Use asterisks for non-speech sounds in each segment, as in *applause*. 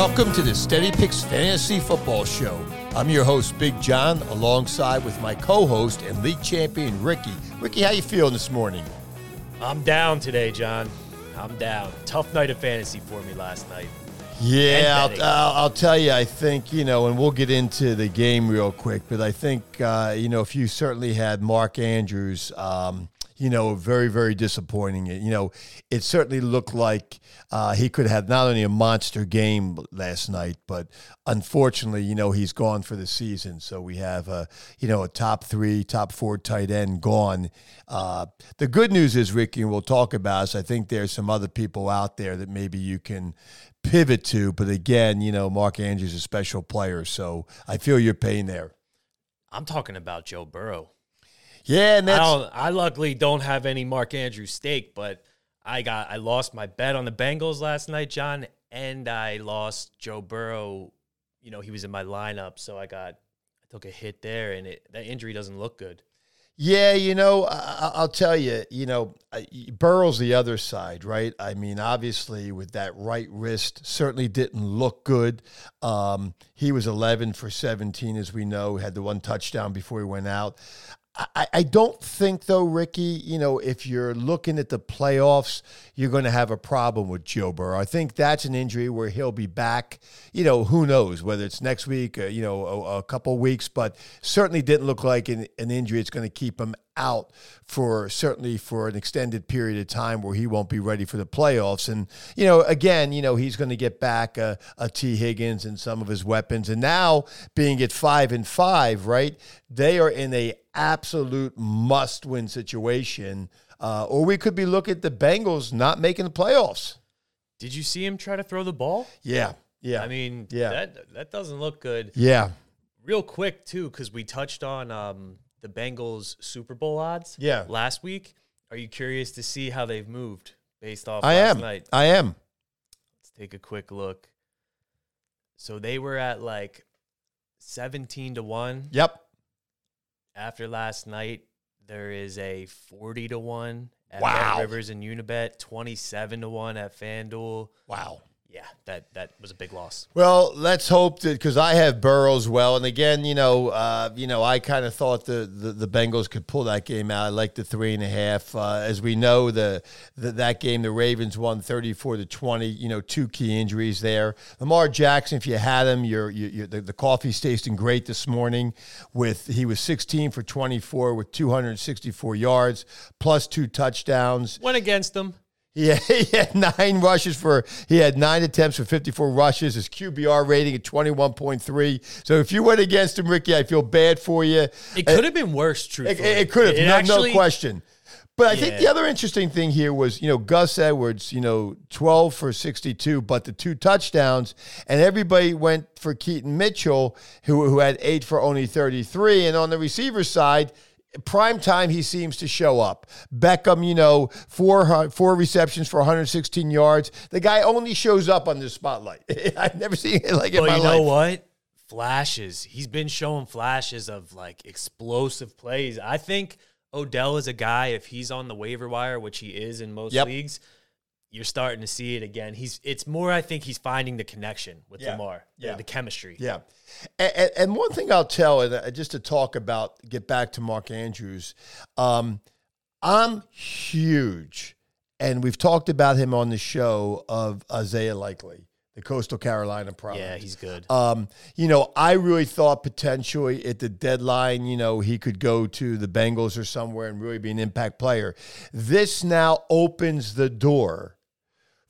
Welcome to the SteadyPicks Fantasy Football Show. I'm your host, Big John, alongside with my co-host and league champion, Ricky. Ricky, how you feeling this morning? I'm down today, John. I'm down. Tough night of fantasy for me last night. Yeah, I'll, I'll, I'll tell you. I think you know, and we'll get into the game real quick. But I think uh, you know, if you certainly had Mark Andrews, um, you know, very very disappointing. You know, it certainly looked like uh, he could have not only a monster game last night, but unfortunately, you know, he's gone for the season. So we have a you know a top three, top four tight end gone. Uh, the good news is, Ricky, and we'll talk about is I think there's some other people out there that maybe you can pivot to. But again, you know, Mark Andrews is a special player, so I feel your pain there. I'm talking about Joe Burrow. Yeah, and I, that's don't, I luckily don't have any Mark Andrews stake, but I got I lost my bet on the Bengals last night, John, and I lost Joe Burrow. You know, he was in my lineup, so I got I took a hit there, and it that injury doesn't look good. Yeah, you know, I, I'll tell you, you know, I- Burrow's the other side, right? I mean, obviously, with that right wrist, certainly didn't look good. Um, he was 11 for 17, as we know, had the one touchdown before he went out. I, I don't think, though, Ricky, you know, if you're looking at the playoffs, you're going to have a problem with Joe Burrow. I think that's an injury where he'll be back, you know, who knows, whether it's next week, or, you know, a, a couple weeks, but certainly didn't look like an, an injury that's going to keep him out for certainly for an extended period of time where he won't be ready for the playoffs. And, you know, again, you know, he's going to get back a, a Tee Higgins and some of his weapons. And now being at five and five, right? They are in a absolute must win situation. Uh, or we could be looking at the Bengals not making the playoffs. Did you see him try to throw the ball? Yeah. Yeah. I mean, Yeah. that that doesn't look good. yeah. Real quick too, because we touched on um, the Bengals Super Bowl odds. Yeah. Last week. Are you curious to see how they've moved based off I last am. night? I am. Let's take a quick look. So they were at like seventeen to one Yep. After last night. There is a forty to one at Wow. BetRivers and Unibet, twenty-seven to one at FanDuel. Wow. Yeah, that that was a big loss. Well, let's hope that because I have Burrows well, and again, you know, uh, you know, I kind of thought the, the the Bengals could pull that game out. I like the three and a half. Uh, as we know, the, the that game, the Ravens won thirty four to twenty. You know, two key injuries there. Lamar Jackson, if you had him, you're, you you the, the coffee's tasting great this morning. With he was sixteen for twenty four with two hundred sixty four yards plus two touchdowns. Went against them. Yeah, *laughs* he had nine rushes for he had nine attempts for 54 rushes. His QBR rating at 21.3. So if you went against him, Ricky, I feel bad for you. It could uh, have been worse. It, Truthfully, it could have, It no, actually- no question. But I think the other interesting thing here was, you know, Gus Edwards, you know, 12 for 62, but the two touchdowns, and everybody went for Keaton Mitchell, who, who had eight for only 33. And on the receiver side, prime time he seems to show up. Beckham, you know, four four receptions for 116 yards. The guy only shows up on the spotlight. *laughs* I've never seen it like in But my you know life. what? Flashes. He's been showing flashes of like explosive plays. I think Odell is a guy, if he's on the waiver wire, which he is in most Yep. leagues, you're starting to see it again. He's it's more I think he's finding the connection with Yeah. Lamar. the- Yeah. The, chemistry. Yeah. And, and one thing I'll tell, and uh, just to talk about, get back to Mark Andrews, um, I'm huge, and we've talked about him on the show of Isaiah Likely, the Coastal Carolina product. Yeah, he's good. Um, you know, I really thought potentially at the deadline, you know, he could go to the Bengals or somewhere and really be an impact player. This now opens the door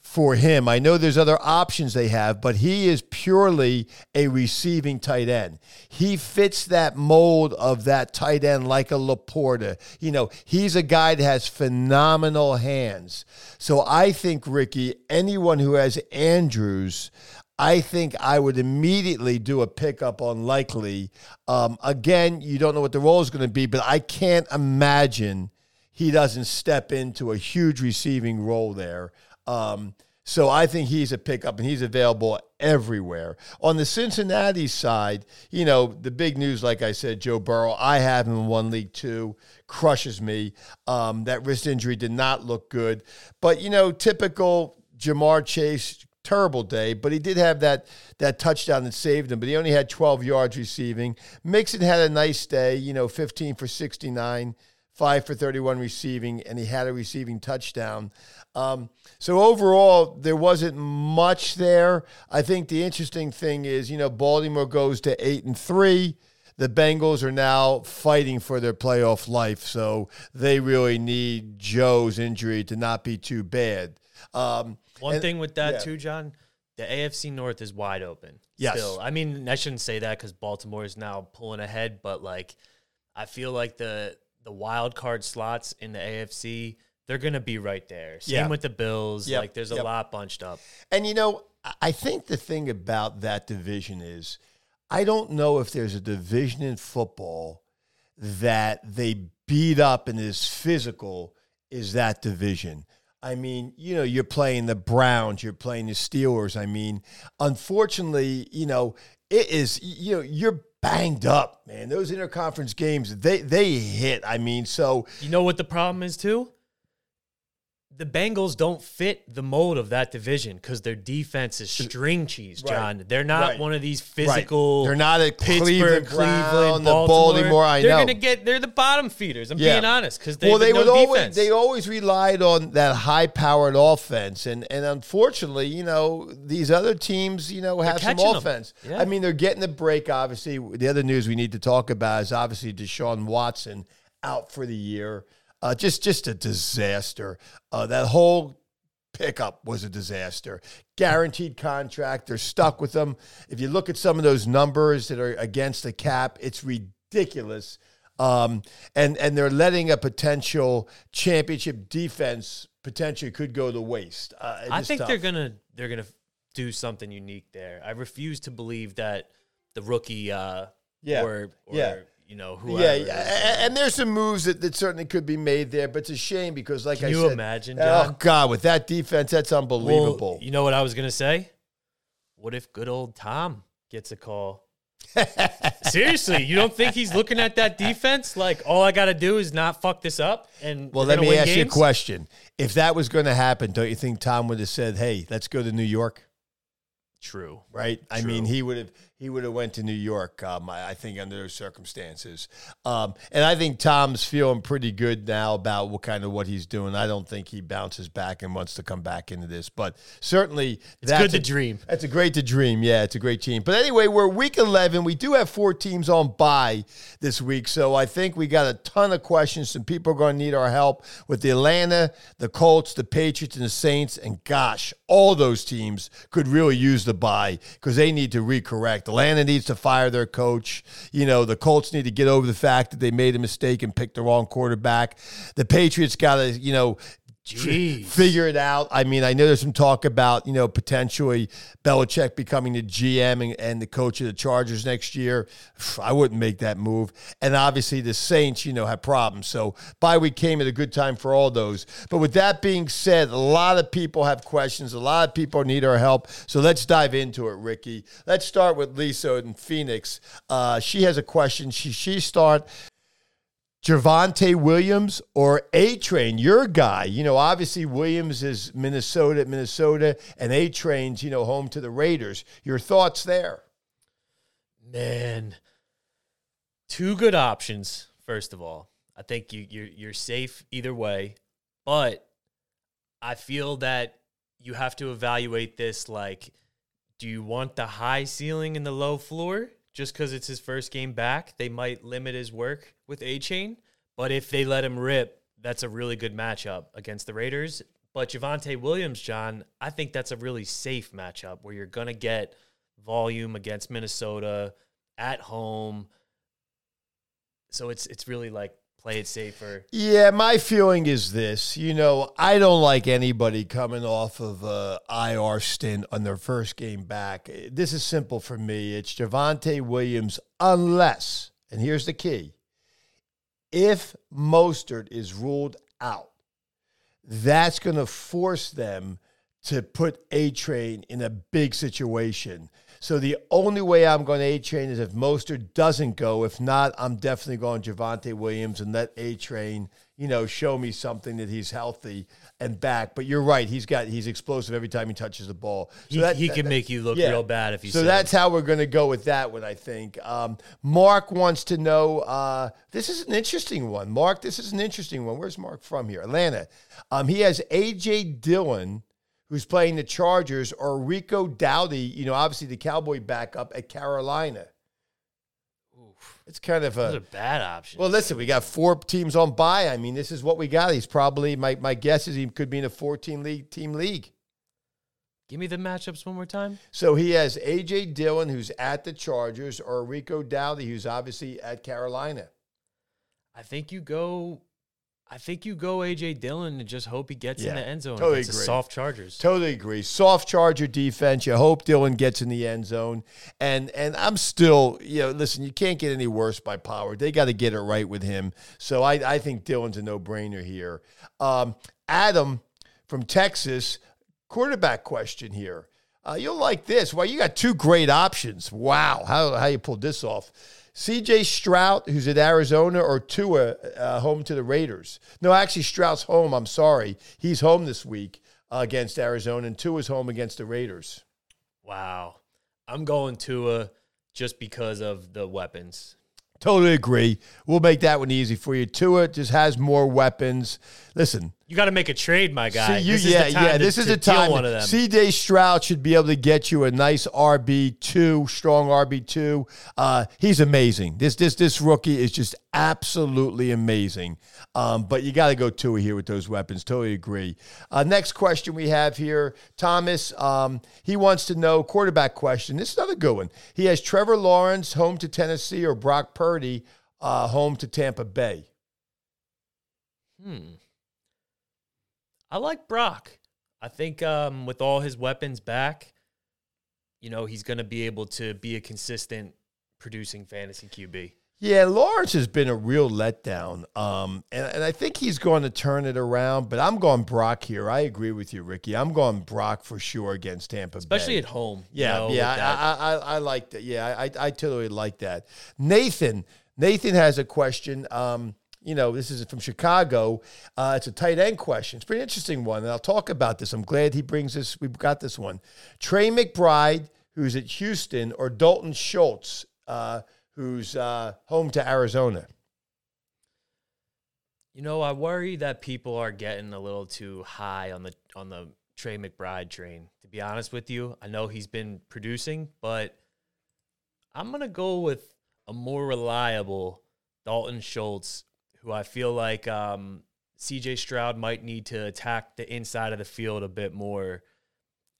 for him. I know there's other options they have, but he is purely a receiving tight end. He fits that mold of that tight end like a LaPorta. You know, he's a guy that has phenomenal hands. So I think, Ricky, anyone who has Andrews, I think I would immediately do a pickup on Likely. Um, again, you don't know what the role is going to be, but I can't imagine he doesn't step into a huge receiving role there. Um, so I think he's a pickup and he's available everywhere. On the Cincinnati side, you know, the big news, like I said, Joe Burrow, I have him in one league too, crushes me. Um, that wrist injury did not look good. But, you know, typical Ja'Marr Chase terrible day, but he did have that that touchdown that saved him. But he only had 12 yards receiving. Mixon had a nice day, you know, 15 for 69, five for 31 receiving, and he had a receiving touchdown. Um, so overall, there wasn't much there. I think the interesting thing is, you know, Baltimore goes to eight and three. The Bengals are now fighting for their playoff life, so they really need Joe's injury to not be too bad. Um, One and- thing with that yeah. too, John, the AFC North is wide open. Yes. Still, I mean, I shouldn't say that because Baltimore is now pulling ahead, but like, I feel like the the wild card slots in the AFC, they're gonna be right there. Same Yeah. with the Bills. Yep, Like, there's a yep. lot bunched up. And you know, I- I think the thing about that division is I don't know if there's a division in football that they beat up and is physical is that division. I mean, you know, you're playing the Browns, you're playing the Steelers. I mean, unfortunately, you know, it is you know, you're banged up, man. Those interconference games, they they hit. I mean, so You know what the problem is too? The Bengals don't fit the mold of that division because their defense is string cheese, Right. John. They're not Right. one of these physical. Right. They're not at Pittsburgh, Cleveland, Cleveland, the Baltimore. Baltimore. I they're know. gonna get. They're the bottom feeders. I'm Yeah. being honest because they well, they no would always defense. they always relied on that high powered offense, and and unfortunately, you know, these other teams, you know, have some offense. Yeah. I mean, they're getting the break. Obviously, the other news we need to talk about is obviously Deshaun Watson out for the year. Uh, just just a disaster. Uh, that whole pickup was a disaster. Guaranteed contract. They're stuck with them. If you look at some of those numbers that are against the cap, it's ridiculous. Um, and and they're letting a potential championship defense potentially could go to waste. Uh, I think tough. they're gonna they're gonna do something unique there. I refuse to believe that the rookie, uh, Yeah. or, or Yeah. You know whoever. Yeah, yeah, and there's some moves that, that certainly could be made there, but it's a shame because, like Can I you said, imagine, oh god, with that defense, that's Well, unbelievable. you know what I was gonna say? What if good old Tom gets a call? *laughs* Seriously, you don't think he's looking at that defense like all I got to do is not fuck this up? And well, let me ask you a question: If that was going to happen, don't you think Tom would have said, "Hey, let's go to New York"? True. right? I mean, he would have he would have went to New York. Um, I, I think under those circumstances, um, and I think Tom's feeling pretty good now about what kind of what he's doing. I don't think he bounces back and wants to come back into this, but certainly It's that's good to a- dream. That's a great to dream. Yeah, it's a great team. But anyway, we're week 11. We do have four teams on bye this week. So I think we got a ton of questions. Some people are going to need our help with the Atlanta, the Colts, the Patriots, and the Saints. And gosh, all those teams could really use the bye because they need to recorrect. Atlanta needs to fire their coach. You know, the Colts need to get over the fact that they made a mistake and picked the wrong quarterback. The Patriots got to, you know, Jeez. figure it out. I mean, I know there's some talk about, you know, potentially Belichick becoming the GM and, and the coach of the Chargers next year. I wouldn't make that move. And obviously the Saints, you know, have problems. So bye week came at a good time for all those. But with that being said, a lot of people have questions. A lot of people need our help. So let's dive into it, Ricky. Let's start with Lisa in Phoenix. Uh, she has a question. She she start Javonte Williams or A Train, your guy. You know, obviously Williams is Minnesota, Minnesota, and A Train's, you know, home to the Raiders. Your thoughts there? Man, two good options. First of all, I think you you're you're safe either way, but I feel that you have to evaluate this like, do you want the high ceiling and the low floor? Just because it's his first game back, they might limit his work with A Train. But if they let him rip, that's a really good matchup against the Raiders. But Javonte Williams, John, I think that's a really safe matchup where you're gonna get volume against Minnesota at home. So it's it's really like play it safer. Yeah, my feeling is this. You know, I don't like anybody coming off of a IR stint on their first game back. This is simple for me. It's Javonte Williams, unless, and here's the key if Mostert is ruled out, that's going to force them to put A Train in a big situation. So the only way I'm going to A Train is if Mostert doesn't go. If not, I'm definitely going Javonte Williams and let A Train, you know, show me something that he's healthy and back. But you're right; he's got he's explosive every time he touches the ball. So he, that, he that, can that, make you look yeah. real bad if you. So that's how we're going to go with that one. I think. Um, Mark wants to know. Uh, this is an interesting one, Mark. This is an interesting one. Where's Mark from here? Atlanta. Um, he has AJ Dillon who's playing the Chargers, or Rico Dowdle, you know, obviously the Cowboy backup at Carolina. Oof. It's kind of a, a bad option. Well, listen, we got four teams on bye. I mean, this is what we got. He's probably my my guess is he could be in a 14 league team league. Give me the matchups one more time. So he has AJ Dillon, who's at the Chargers, or Rico Dowdle, who's obviously at Carolina. I think you go I think you go AJ Dillon and just hope he gets yeah, in the end zone. Totally agree. soft Chargers. Totally agree. Soft Charger defense. You hope Dillon gets in the end zone. And and I'm still, you know, listen, you can't get any worse by power. They got to get it right with him. So I, I think Dillon's a no brainer here. Um, Adam from Texas, quarterback question here. Uh, you'll like this. Well, you got two great options. Wow, how how you pulled this off? CJ Stroud, who's at Arizona, or Tua, uh, home to the Raiders. No, actually, Stroud's home. I'm sorry. He's home this week uh, against Arizona, and Tua's home against the Raiders. Wow. I'm going Tua just because of the weapons. Totally agree. We'll make that one easy for you. Tua just has more weapons. Listen, you got to make a trade, my guy. See, you, yeah, yeah. To, this is the time. One of them. CJ Stroud should be able to get you a nice RB Tua, strong RB two. Uh, he's amazing. This this this rookie is just absolutely amazing. Um, but you got to go two here with those weapons. Totally agree. Uh, next question we have here, Thomas. Um, he wants to know quarterback question. This is another good one. He has Trevor Lawrence home to Tennessee or Brock Purdy uh, home to Tampa Bay. Hmm. I like Brock. I think um, with all his weapons back, you know, he's going to be able to be a consistent producing fantasy QB. Yeah, Lawrence has been a real letdown. Um, and, and I think he's going to turn it around, but I'm going Brock here. I agree with you, Ricky. I'm going Brock for sure against Tampa Especially Bay. at home. Yeah, know, yeah. I, I, I, like that. Yeah, I, I totally like that. Nathan, Nathan has a question. Um, you know, this is from Chicago. Uh, it's a tight end question. It's a pretty interesting one, and I'll talk about this. I'm glad he brings this. We've got this one. Trey McBride, who's at Houston, or Dalton Schultz, uh, who's uh, home to Arizona. You know, I worry that people are getting a little too high on the on the Trey McBride train. To be honest with you, I know he's been producing, but I'm gonna go with a more reliable Dalton Schultz who I feel like um, CJ Stroud might need to attack the inside of the field a bit more.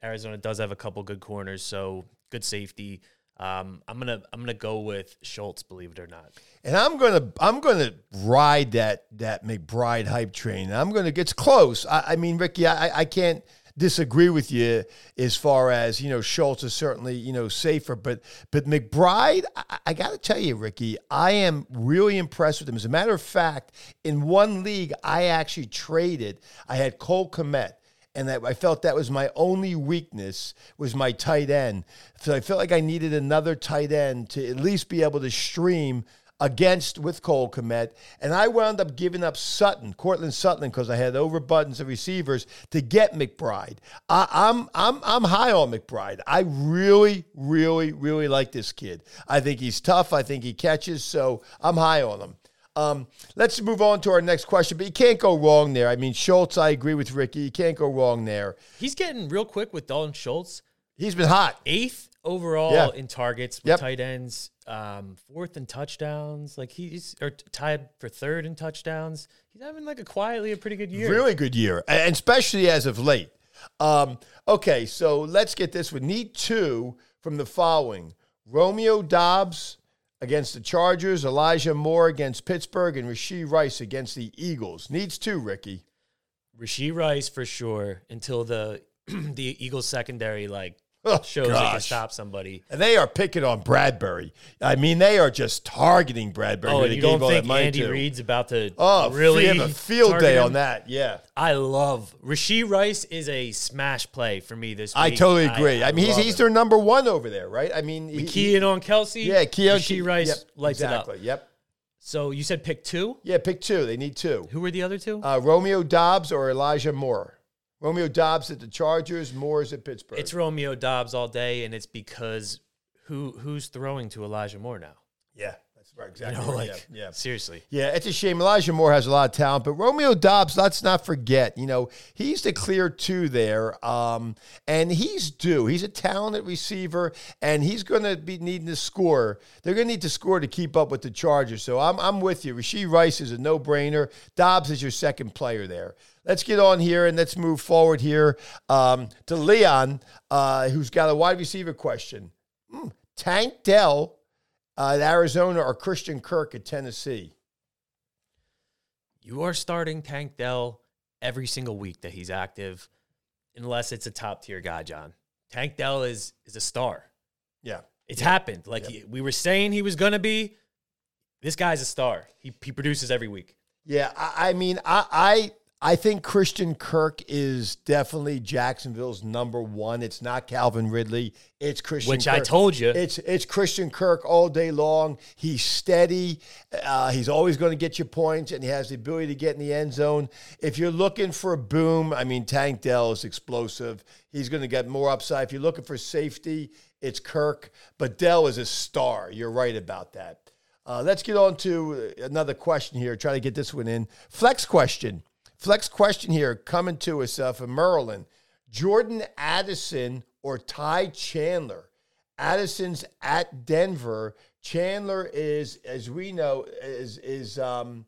Arizona does have a couple good corners, so good safety. Um, I'm gonna I'm gonna go with Schultz, believe it or not. And I'm gonna I'm gonna ride that that McBride hype train. I'm gonna it's close. I, I mean, Ricky, I, I can't disagree with you as far as you know Schultz is certainly you know safer, but but McBride, I, I got to tell you, Ricky, I am really impressed with him. As a matter of fact, in one league, I actually traded. I had Cole Kmet. And that I felt that was my only weakness was my tight end. So I felt like I needed another tight end to at least be able to stream against with Cole Kmet, and I wound up giving up Sutton, Courtland Sutton, because I had over buttons of receivers to get McBride. I, I'm I'm I'm high on McBride. I really, really, really like this kid. I think he's tough. I think he catches, so I'm high on him. Um, let's move on to our next question, but you can't go wrong there. I mean, Schultz, I agree with Ricky. You can't go wrong there. He's getting real quick with Dalton Schultz. He's been hot. Eighth overall yeah. in targets with yep. tight ends, um, fourth in touchdowns. Like he's or tied for third in touchdowns. He's having like a quietly a pretty good year. Really good year, and especially as of late. Um, okay, so let's get this one. Need two from the following: Romeo Doubs against the Chargers, Elijah Moore against Pittsburgh, and Rashee Rice against the Eagles. Needs two, Ricky. Rashee Rice for sure until the *clears throat* the Eagles secondary like Oh, shows they can gosh. stop somebody. And they are picking on Bradberry. I mean, they are just targeting Bradberry. Oh, who and they you gave don't all that think money Andy to. Reid's about to Oh, really have a field day him? on that. Yeah. I love Rashee Rice is a smash play for me this week. I totally agree. I, mean, he's, he's their number one over there, right? I mean, he, Kean on Kelsey. yeah, Keon Rashee Rice yep, lights exactly. it up. Yep. So you said pick two. Yeah, pick two. They need two. Who were the other two? Uh, Romeo Doubs or Elijah Moore. Romeo Doubs at the Chargers, Moore's at Pittsburgh. it's Romeo Doubs all day, and it's because who who's throwing to Elijah Moore now? yeah, right. You Exactly. know, right. like yeah, yeah. seriously. Yeah, it's a shame. Elijah Moore has a lot of talent, but Romeo Doubs, let's not forget, you know, he's the clear two there. Um, and he's due. He's a talented receiver, and he's going to be needing to score. They're going to need to score to keep up with the Chargers. So I'm, I'm with you. Rashee Rice is a no brainer. Doubs is your second player there. Let's get on here and let's move forward here um, to Leon, uh, who's got a wide receiver question. Hmm, Tank Dell uh, at Arizona or Christian Kirk at Tennessee? You are starting Tank Dell every single week that he's active, unless it's a top tier guy, John. Tank Dell is is a star. Yeah. It's happened. Like he- we were saying he was gonna be. This guy's a star. He he produces every week. Yeah, I, I mean, I, I I think Christian Kirk is definitely Jacksonville's number one. It's not Calvin Ridley. It's Christian. Kirk. Which Kirk. I told you. It's it's Christian Kirk all day long. He's steady. Uh, he's always going to get you points, and he has the ability to get in the end zone. If you're looking for a boom, I mean, Tank Dell is explosive. He's going to get more upside. If you're looking for safety, it's Kirk. But Dell is a star. You're right about that. Uh, let's get on to another question here. Try to get this one in. Flex question. Flex question here coming to us uh, from Maryland. Jordan Addison or Ty Chandler? Addison's at Denver. Chandler is, as we know, is is um,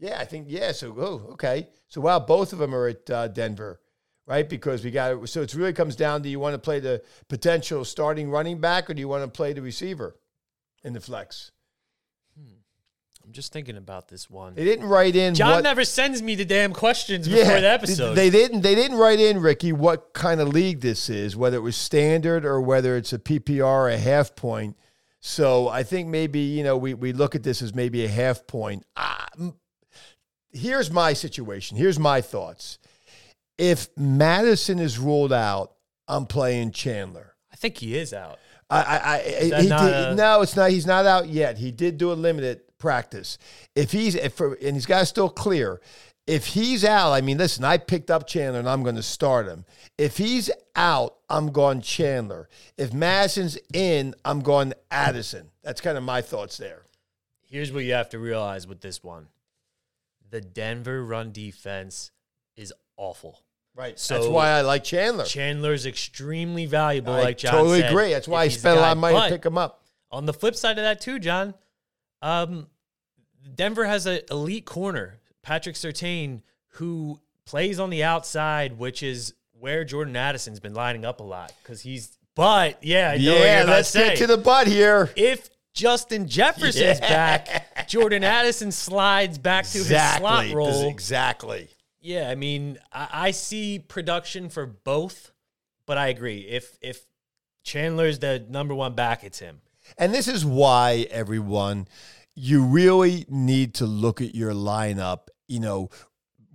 yeah, I think yeah. So oh, okay. So wow, both of them are at uh, Denver, right? Because we got so it really comes down to you want to play the potential starting running back or do you want to play the receiver in the flex? I'm just thinking about this one. They didn't write in John what, never sends me the damn questions before the episode. They didn't. They didn't write in, Ricky, what kind of league this is, whether it was standard or whether it's a PPR or a half point. So I think maybe you know we we look at this as maybe a half point. Ah, here's my situation. Here's my thoughts. If Mattison is ruled out, I'm playing Chandler. I think he is out. I, I, I he did, a- no, it's not. He's not out yet. He did do a limited practice. If he's if for, and he's got to still clear. If he's out, I mean, listen, I picked up Chandler and I'm going to start him. If he's out, I'm going Chandler. If Mattison's in, I'm going Addison. That's kind of my thoughts there. Here's what you have to realize with this one: the Denver run defense is awful. Right. So- That's why I like Chandler. Chandler's extremely valuable, I like John totally said, agree. That's why I spent a lot of money to pick him up. On the flip side of that, too, John, um, Denver has an elite corner, Patrick Surtain, who plays on the outside, which is where Jordan Addison's been lining up a lot because he's. But yeah, I know Yeah, let's get to the butt here. if Justin Jefferson's Yeah. back, Jordan Addison slides back to his slot role. Exactly. Yeah, I mean, I, I see production for both, but I agree. If if Chandler's the number one back, it's him. And this is why, everyone, you really need to look at your lineup, you know,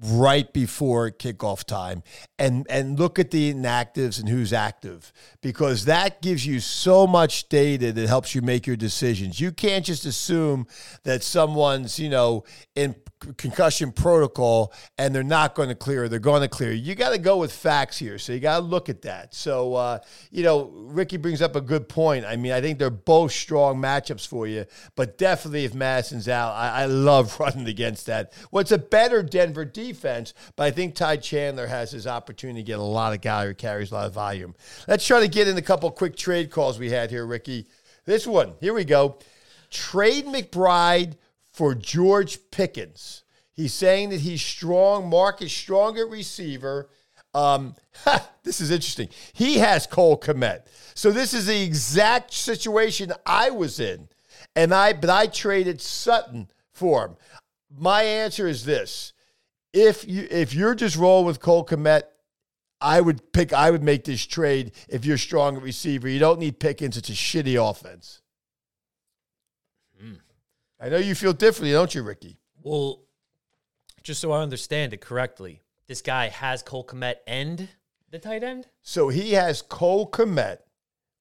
right before kickoff time and and look at the inactives and who's active because that gives you so much data that helps you make your decisions. You can't just assume that someone's, you know, in concussion protocol and they're not going to clear, they're going to clear. You got to go with facts here. So you got to look at that. So, uh, you know, Ricky brings up a good point. I mean, I think they're both strong matchups for you, but definitely if Mattison's out, I, I love *laughs* running against that. It's a better Denver defense, but I think Ty Chandler has his opportunity to get a lot of who carries a lot of volume. Let's try to get in a couple quick trade calls we had here, Ricky. This one, here we go. Trade McBride for George Pickens. He's saying that he's strong, Mark is strong at receiver. Um, *laughs* this is interesting. He has Cole Kmet. So this is the exact situation I was in. And I but I traded Sutton for him. My answer is this. If you if you're just rolling with Cole Kmet, I would pick. I would make this trade if you're strong at receiver. You don't need Pickens. It's a shitty offense. I know you feel differently, don't you, Ricky? Well, just so I understand it correctly, this guy has Cole Kmet and the tight end. So he has Cole Kmet,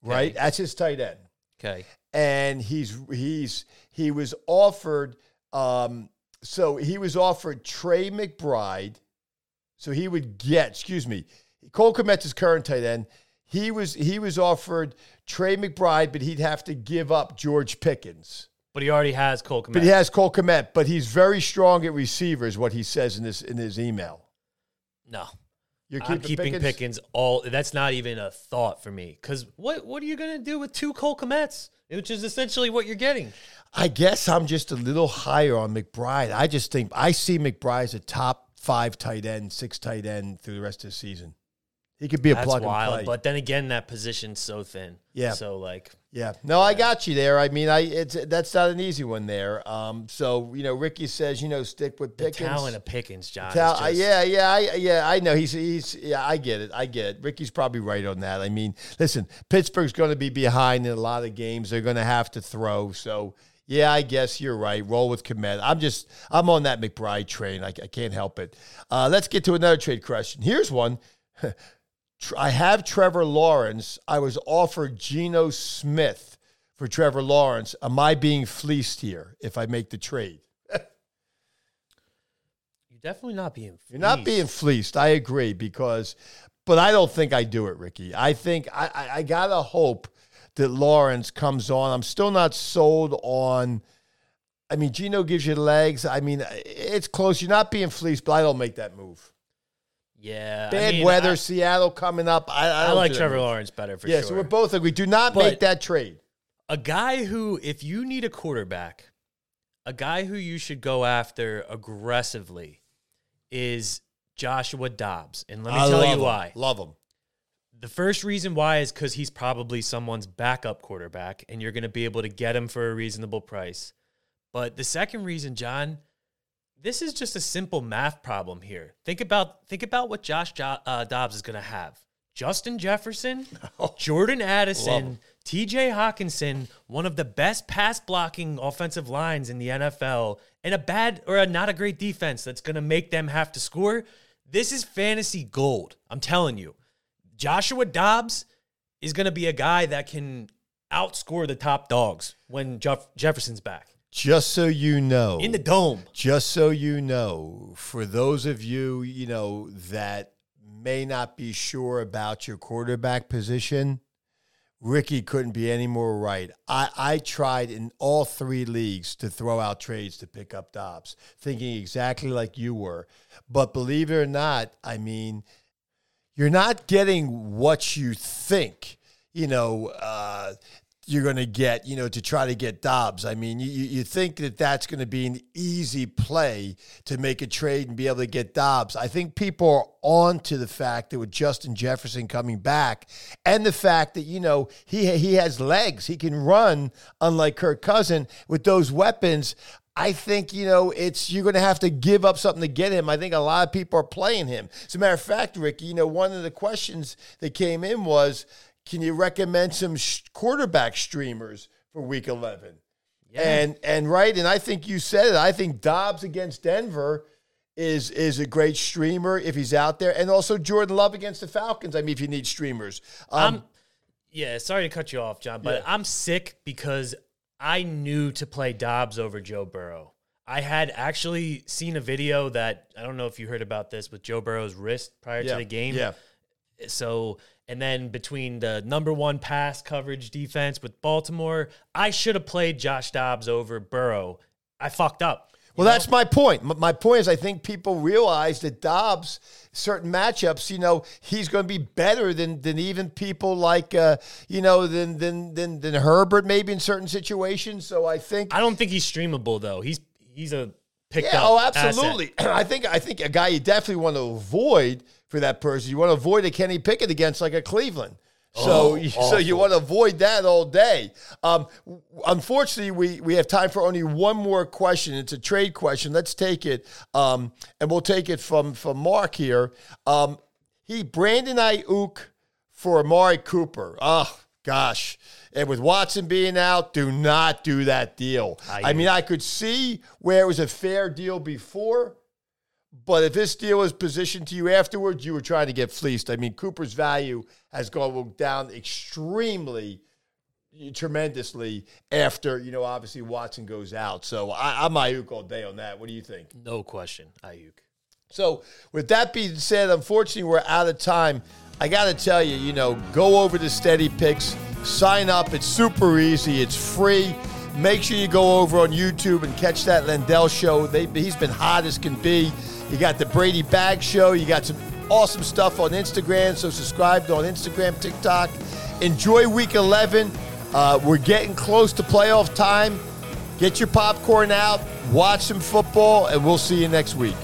right? Okay. That's his tight end, Okay. and he's he's he was offered. Um, so he was offered Trey McBride. So he would get, excuse me, Cole Kmet's his current tight end. He was he was offered Trey McBride, but he'd have to give up George Pickens. But he already has Cole Kmet. But he has Cole Kmet, but he's very strong at receivers. What he says in this in his email. no. You're I'm keeping Pickens? all. That's not even a thought for me. Because what what are you gonna do with two Cole Kmets, which is essentially what you're getting? I guess I'm just a little higher on McBride. I just think I see McBride as a top five tight end, six tight end through the rest of the season. He could be a That's plug and play. But then again, that position's so thin. Yeah. So like, yeah, no, I got you there. I mean, I it's that's not an easy one there. Um, so you know, Ricky says you know stick with the Pickens. talent of Pickens, John. Tal- just- yeah, yeah, I, yeah. I know he's he's yeah. I get it. I get it. Ricky's probably right on that. I mean, listen, Pittsburgh's going to be behind in a lot of games. They're going to have to throw. So yeah, I guess you're right. Roll with Kmet. I'm just I'm on that McBride train. I, I can't help it. Uh, let's get to another trade question. Here's one. *laughs* I have Trevor Lawrence. I was offered Geno Smith for Trevor Lawrence. Am I being fleeced here if I make the trade? *laughs* You're definitely not being. You're not fleeced. being fleeced. I agree because, but I don't think I do it, Ricky. I think I, I, I gotta hope that Lawrence comes on. I'm still not sold on. I mean, Geno gives you legs. I mean, it's close. You're not being fleeced, but I don't make that move. Yeah. I Bad mean, weather, I, Seattle coming up. I, I, I like Trevor. Lawrence better for sure. Yeah, sure. so we're both agree. We do not But- make that trade. a guy who, if you need a quarterback, a guy who you should go after aggressively is Joshua Dobbs. And let me I tell you him. why. Love him. The first reason why is because he's probably someone's backup quarterback, and you're going to be able to get him for a reasonable price. But the second reason, John, this is just a simple math problem here. Think about think about what Josh jo- uh, Dobbs is going to have: Justin Jefferson, *laughs* Jordan Addison. T.J. Hockenson, one of the best pass blocking offensive lines in the NFL, and a bad or a not a great defense that's going to make them have to score. This is fantasy gold. I'm telling you. Joshua Dobbs is going to be a guy that can outscore the top dogs when Jeff- Jefferson's back Just so you know, in the dome. Just so you know, for those of you, you know, that may not be sure about your quarterback position, Ricky couldn't be any more right. I, I tried in all three leagues to throw out trades to pick up Dobbs, thinking exactly like you were. But believe it or not, I mean, you're not getting what you think, you know, uh, you're going to get, you know, to try to get Dobbs. I mean, you, you think that that's going to be an easy play to make a trade and be able to get Dobbs. I think people are on to the fact that with Justin Jefferson coming back and the fact that, you know, he, he has legs, he can run, unlike Kirk Cousin, with those weapons. I think, you know, it's you're going to have to give up something to get him. I think a lot of people are playing him. As a matter of fact, Ricky, you know, one of the questions that came in was, can you recommend some sh- quarterback streamers for week 11? Yeah. And and right, and I think you said it. I think Dobbs against Denver is is a great streamer if he's out there, and also Jordan Love against the Falcons. I mean, if you need streamers, um, yeah, sorry to cut you off, John, but Yeah. I'm sick because I knew to play Dobbs over Joe Burrow. I had actually seen a video that I don't know if you heard about this with Joe Burrow's wrist prior yeah, to the game. yeah. So, and then between the number one pass coverage defense with Baltimore, I should have played Josh Dobbs over Burrow. I fucked up. Well, that's my point. My point is, I think people realize that Dobbs, certain matchups, you know, he's going to be better than than even people like, uh, you know, than than than than Herbert maybe in certain situations. So I think, I don't think he's streamable though. He's he's a picked yeah, up. oh, absolutely. *clears throat* I think I think a guy you definitely want to avoid for that person. You want to avoid a Kenny Pickett against like a Cleveland. So, Oh, you- so you want to avoid that all day. Um, unfortunately, we we have time for only one more question. It's a trade question. Let's take it, um, and we'll take it from from Mark here. Um, He Brandon Aiyuk for Amari Cooper. Oh gosh. And with Watson being out, do not do that deal. I mean, I could see where it was a fair deal before, but if this deal was positioned to you afterwards, you were trying to get fleeced. I mean, Cooper's value has gone down extremely, uh, tremendously after, you know, obviously Watson goes out. So I, I'm Aiyuk all day on that. What do you think? No question, Aiyuk. So, with that being said, unfortunately, we're out of time. I got to tell you, you know, go over to SteadyPicks, sign up. It's super easy, it's free. Make sure you go over on YouTube and catch that Lindell show. They, he's been hot as can be. You got the Brady Bag show. You got some awesome stuff on Instagram. So subscribe on Instagram, TikTok. Enjoy week 11. Uh, we're getting close to playoff time. Get your popcorn out, watch some football, and we'll see you next week.